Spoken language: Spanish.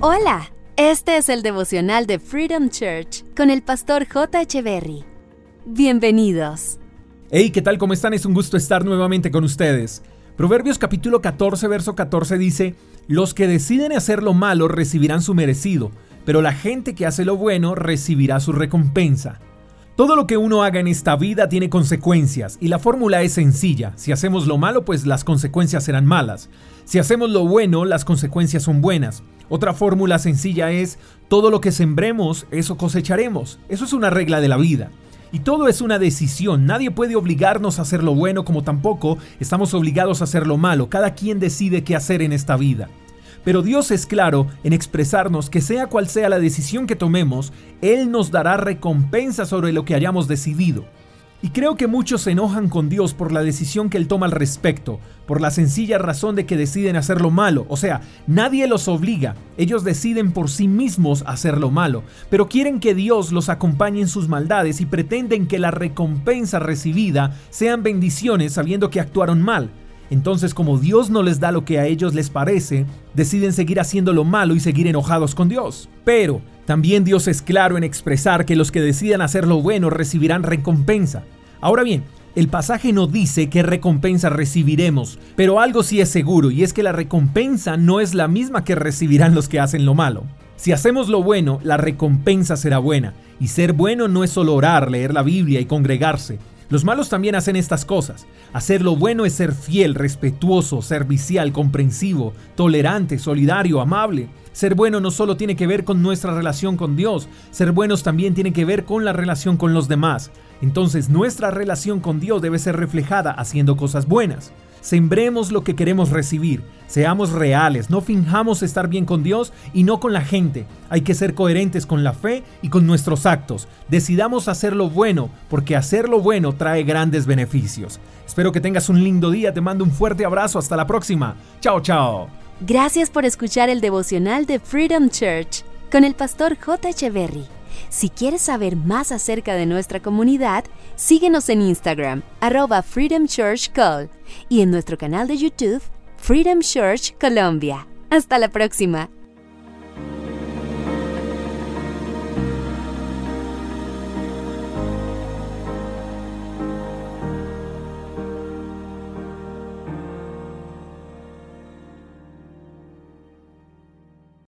Hola, este es el devocional de Freedom Church con el pastor J. Echeverry. Bienvenidos. Hey, ¿qué tal? ¿Cómo están? Es un gusto estar nuevamente con ustedes. Proverbios capítulo 14, verso 14 dice, Los que deciden hacer lo malo recibirán su merecido, pero la gente que hace lo bueno recibirá su recompensa. Todo lo que uno haga en esta vida tiene consecuencias y la fórmula es sencilla. Si hacemos lo malo, pues las consecuencias serán malas. Si hacemos lo bueno, las consecuencias son buenas. Otra fórmula sencilla es, todo lo que sembremos, eso cosecharemos. Eso es una regla de la vida. Y todo es una decisión, nadie puede obligarnos a hacer lo bueno como tampoco estamos obligados a hacer lo malo, cada quien decide qué hacer en esta vida. Pero Dios es claro en expresarnos que sea cual sea la decisión que tomemos, Él nos dará recompensa sobre lo que hayamos decidido. Y creo que muchos se enojan con Dios por la decisión que Él toma al respecto, por la sencilla razón de que deciden hacer lo malo. O sea, nadie los obliga, ellos deciden por sí mismos hacer lo malo, pero quieren que Dios los acompañe en sus maldades y pretenden que la recompensa recibida sean bendiciones sabiendo que actuaron mal. Entonces, como Dios no les da lo que a ellos les parece, deciden seguir haciendo lo malo y seguir enojados con Dios. Pero también Dios es claro en expresar que los que decidan hacer lo bueno recibirán recompensa. Ahora bien, el pasaje no dice qué recompensa recibiremos, pero algo sí es seguro y es que la recompensa no es la misma que recibirán los que hacen lo malo. Si hacemos lo bueno, la recompensa será buena. Y ser bueno no es solo orar, leer la Biblia y congregarse. Los malos también hacen estas cosas. Hacer lo bueno es ser fiel, respetuoso, servicial, comprensivo, tolerante, solidario, amable. Ser bueno no solo tiene que ver con nuestra relación con Dios, ser buenos también tiene que ver con la relación con los demás. Entonces nuestra relación con Dios debe ser reflejada haciendo cosas buenas. Sembremos lo que queremos recibir. Seamos reales, no finjamos estar bien con Dios y no con la gente. Hay que ser coherentes con la fe y con nuestros actos. Decidamos hacer lo bueno, porque hacer lo bueno trae grandes beneficios. Espero que tengas un lindo día, te mando un fuerte abrazo, hasta la próxima. Chao, chao. Gracias por escuchar el devocional de Freedom Church con el pastor J. Echeverry. Si quieres saber más acerca de nuestra comunidad, síguenos en Instagram, arroba Freedom Church Call, y en nuestro canal de YouTube, Freedom Church Colombia. Hasta la próxima.